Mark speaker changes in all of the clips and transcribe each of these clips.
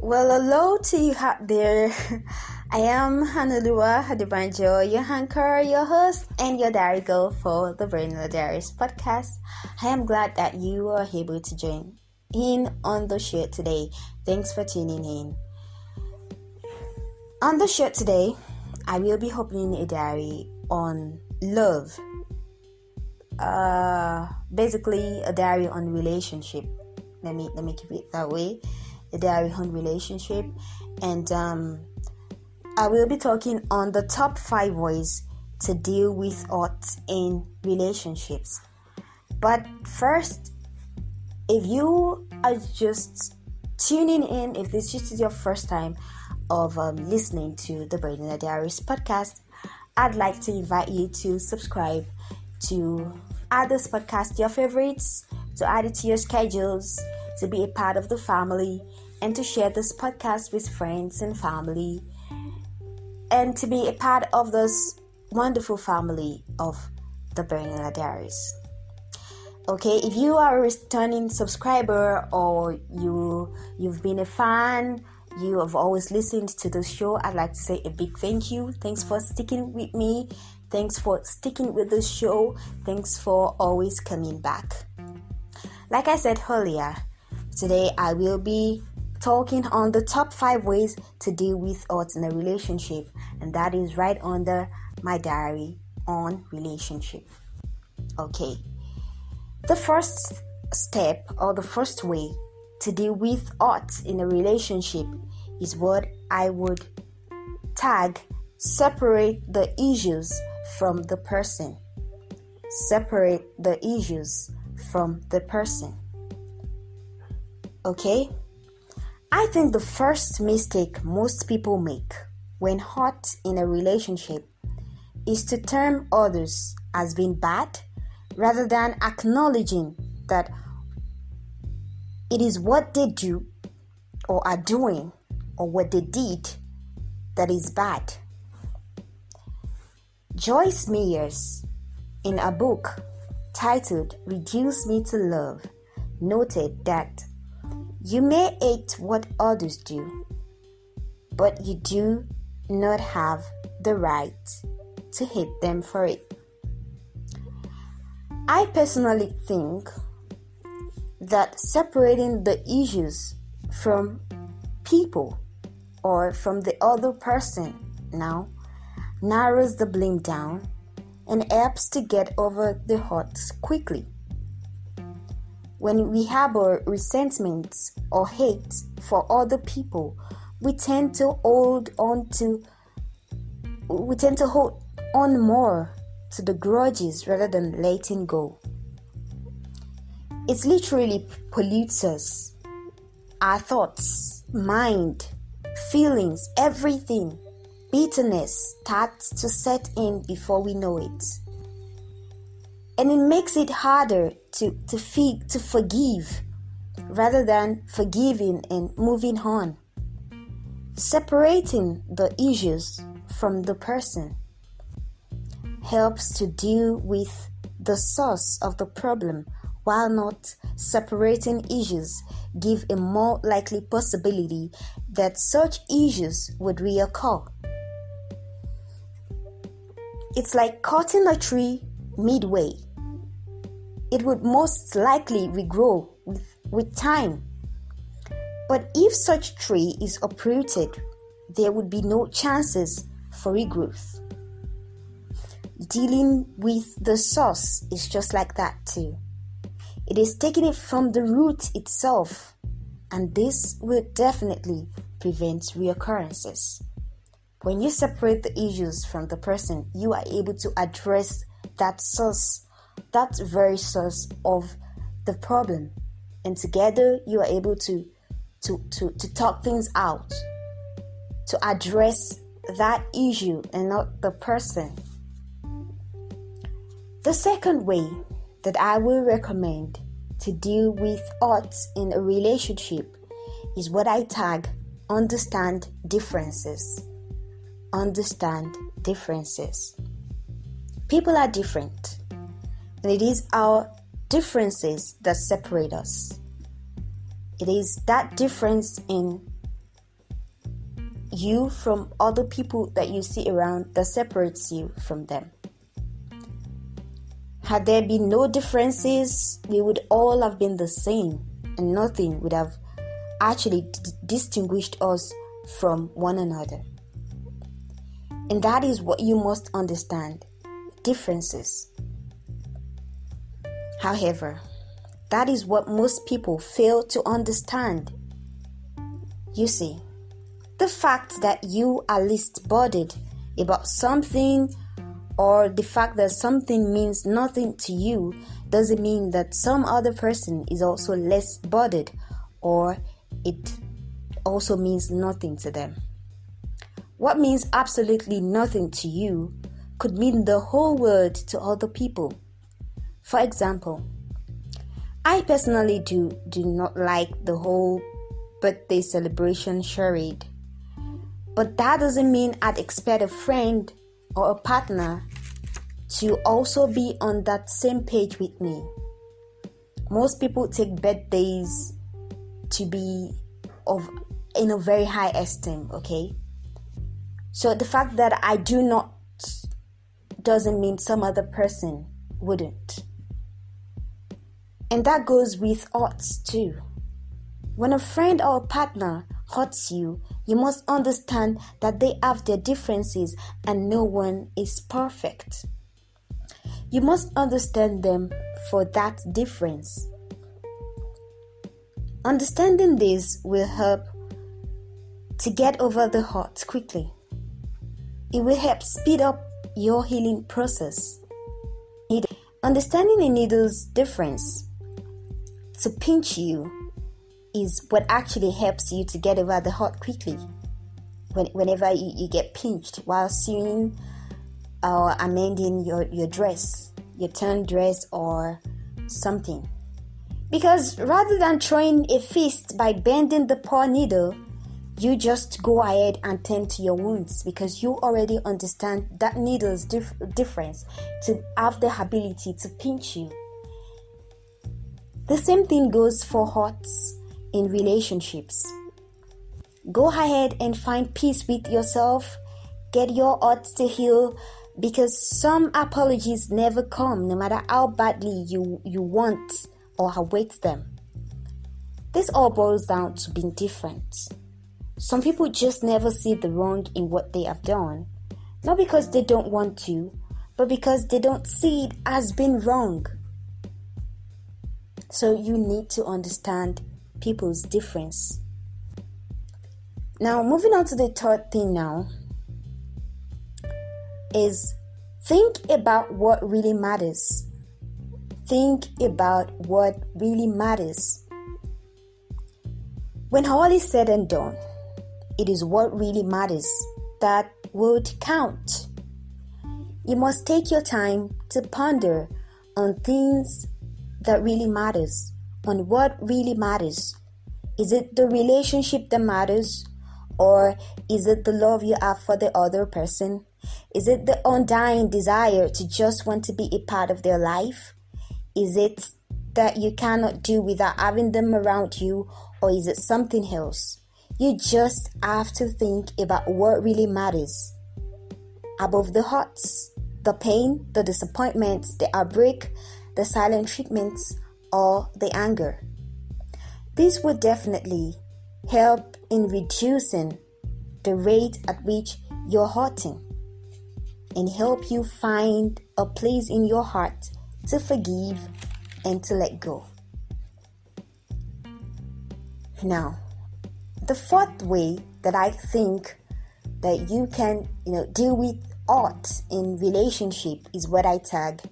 Speaker 1: Well, hello to you out there. I am Hanalua Hadibanjo, your anchor, your host, and your diary girl for the Brainless Diaries podcast. I am glad that you are able to join in on the show today. Thanks for tuning in. On the show today, I will be opening a diary on love. Uh, basically, a diary on relationship. Let me let me keep it that way a diary on relationship and um, I will be talking on the top five ways to deal with odds in relationships. But first, if you are just tuning in, if this is your first time of um, listening to the Brain Diaries podcast, I'd like to invite you to subscribe to add this podcast to your favorites, to add it to your schedules, to be a part of the family, and to share this podcast with friends and family, and to be a part of this wonderful family of the Bernala Diaries. Okay, if you are a returning subscriber or you you've been a fan, you have always listened to the show, I'd like to say a big thank you. Thanks for sticking with me. Thanks for sticking with the show. Thanks for always coming back. Like I said earlier, Today I will be talking on the top 5 ways to deal with odds in a relationship, and that is right under my diary on relationship. Okay. The first step or the first way to deal with odds in a relationship is what I would tag separate the issues from the person. Separate the issues from the person. Okay? I think the first mistake most people make when hot in a relationship is to term others as being bad rather than acknowledging that it is what they do or are doing or what they did that is bad. Joyce Meyers, in a book titled Reduce Me to Love, noted that you may hate what others do, but you do not have the right to hate them for it. I personally think that separating the issues from people or from the other person now narrows the blame down and helps to get over the hurt quickly. When we harbor resentment or hate for other people, we tend to hold on to we tend to hold on more to the grudges rather than letting go. It literally pollutes us. Our thoughts, mind, feelings, everything. Bitterness starts to set in before we know it and it makes it harder to to feed to forgive rather than forgiving and moving on. Separating the issues from the person helps to deal with the source of the problem while not separating issues give a more likely possibility that such issues would reoccur. It's like cutting a tree midway it would most likely regrow with, with time. But if such tree is uprooted, there would be no chances for regrowth. Dealing with the source is just like that too. It is taking it from the root itself, and this will definitely prevent reoccurrences. When you separate the issues from the person, you are able to address that source that very source of the problem. And together you are able to to to, to talk things out to address that issue and not the person. The second way that i will recommend to deal with odds in a relationship is what i tag understand differences. Understand differences. People are different and it is our differences that separate us. It is that difference in you from other people that you see around that separates you from them? Had there been no differences, we would all have been the same, and nothing would have actually d- distinguished us from one another. And that is what you must understand differences. However, that is what most people fail to understand. You see, the fact that you are least bothered about something or the fact that something means nothing to you doesn't mean that some other person is also less bothered or it also means nothing to them. What means absolutely nothing to you could mean the whole world to other people. For example, I personally do do not like the whole birthday celebration charade. But that doesn't mean I'd expect a friend or a partner to also be on that same page with me. Most people take birthdays to be of in a very high esteem, okay? So the fact that I do not doesn't mean some other person wouldn't. And that goes with arts too. When a friend or a partner hurts you, you must understand that they have their differences and no one is perfect. You must understand them for that difference. Understanding this will help to get over the hurt quickly. It will help speed up your healing process. Understanding a needle's difference to pinch you is what actually helps you to get over the hurt quickly. When, whenever you, you get pinched while sewing or amending your, your dress, your turn dress, or something. Because rather than throwing a fist by bending the poor needle, you just go ahead and tend to your wounds because you already understand that needle's dif- difference to have the ability to pinch you. The same thing goes for hearts in relationships. Go ahead and find peace with yourself. Get your heart to heal because some apologies never come no matter how badly you, you want or await them. This all boils down to being different. Some people just never see the wrong in what they have done, not because they don't want to, but because they don't see it as being wrong. So you need to understand people's difference. Now, moving on to the third thing now is think about what really matters. Think about what really matters. When all is said and done, it is what really matters that would count. You must take your time to ponder on things that really matters, on what really matters. Is it the relationship that matters or is it the love you have for the other person? Is it the undying desire to just want to be a part of their life? Is it that you cannot do without having them around you or is it something else? You just have to think about what really matters. Above the hurts, the pain, the disappointments, the outbreak, the silent treatments, or the anger. This would definitely help in reducing the rate at which you're hurting and help you find a place in your heart to forgive and to let go. Now, the fourth way that I think that you can, you know, deal with art in relationship is what I tag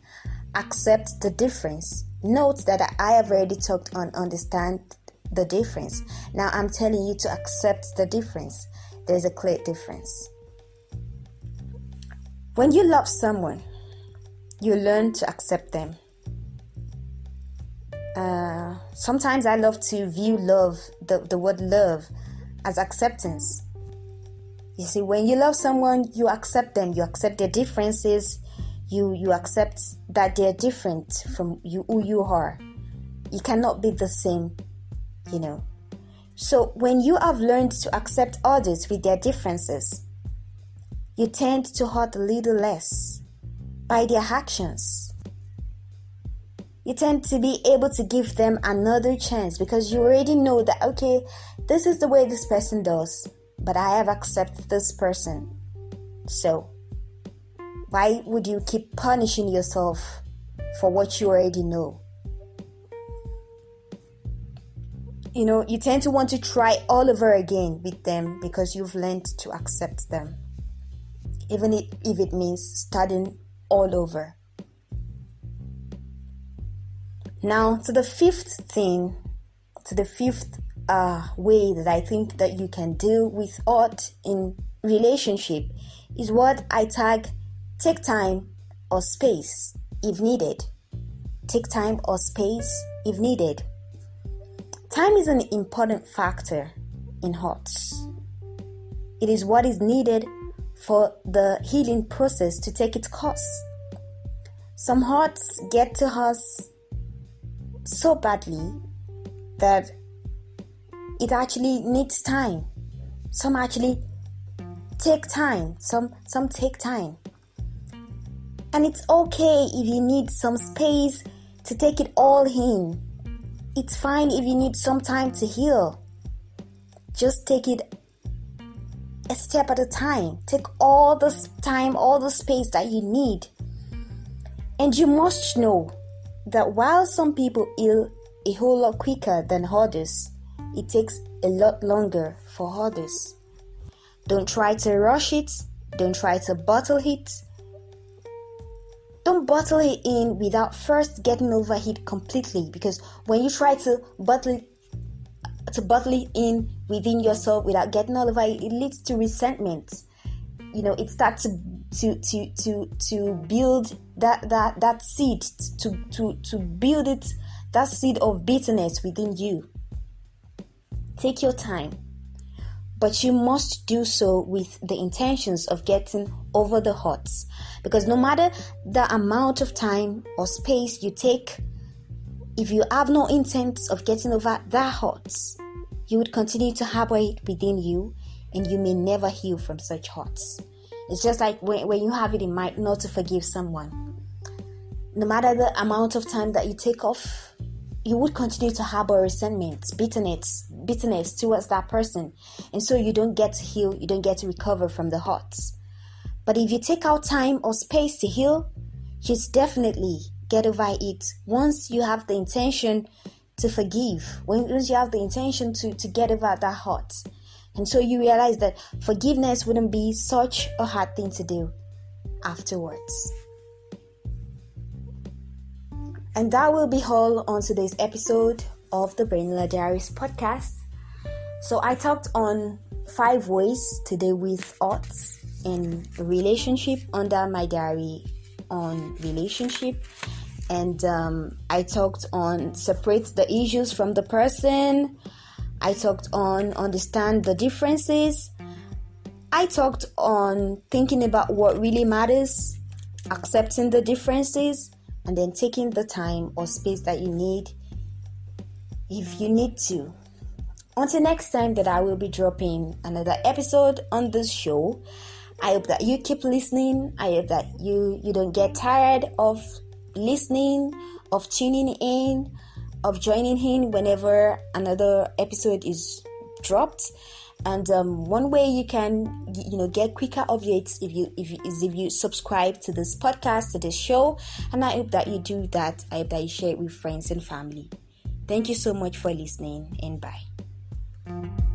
Speaker 1: accept the difference. Note that I have already talked on understand the difference. Now I'm telling you to accept the difference. There's a clear difference. When you love someone, you learn to accept them. Uh, sometimes I love to view love, the, the word love, as acceptance. You see, when you love someone, you accept them, you accept their differences, you you accept that they're different from you who you are. You cannot be the same, you know. So, when you have learned to accept others with their differences, you tend to hurt a little less by their actions. You tend to be able to give them another chance because you already know that, okay, this is the way this person does, but I have accepted this person. So, why would you keep punishing yourself for what you already know? you know, you tend to want to try all over again with them because you've learned to accept them, even if it means starting all over. Now, to the fifth thing, to the fifth uh, way that I think that you can deal with art in relationship is what I tag take time or space if needed. Take time or space if needed. Time is an important factor in hearts. It is what is needed for the healing process to take its course. Some hearts get to us so badly that it actually needs time. Some actually take time. Some some take time. And it's okay if you need some space to take it all in it's fine if you need some time to heal. Just take it a step at a time. Take all the time, all the space that you need. And you must know that while some people heal a whole lot quicker than others, it takes a lot longer for others. Don't try to rush it, don't try to bottle it, don't bottle it in without first getting over it completely because when you try to bottle it to bottle it in within yourself without getting over it, it leads to resentment. You know, it starts to to to to to build that that that seed to to to build it that seed of bitterness within you. Take your time but you must do so with the intentions of getting over the hurts. Because no matter the amount of time or space you take, if you have no intent of getting over that hurts, you would continue to harbor it within you and you may never heal from such hurts. It's just like when, when you have it in mind not to forgive someone. No matter the amount of time that you take off you would continue to harbor resentment, bitterness, bitterness towards that person. And so you don't get to heal, you don't get to recover from the hurt. But if you take out time or space to heal, you definitely get over it once you have the intention to forgive, once you have the intention to, to get over that hurt. And so you realize that forgiveness wouldn't be such a hard thing to do afterwards. And that will be all on today's episode of the Brainla Diaries podcast. So I talked on five ways to deal with odds in relationship under my diary on relationship. And um, i talked on separate the issues from the person. I talked on understand the differences. I talked on thinking about what really matters accepting the differences and then taking the time or space that you need if you need to. Until next time that I will be dropping another episode on this show. I hope that you keep listening. I hope that you you don't get tired of listening, of tuning in, of joining in whenever another episode is dropped. And um, one way you can, you know, get quicker updates if you if you, is if you subscribe to this podcast to this show. And I hope that you do that. I hope that you share it with friends and family. Thank you so much for listening, and bye.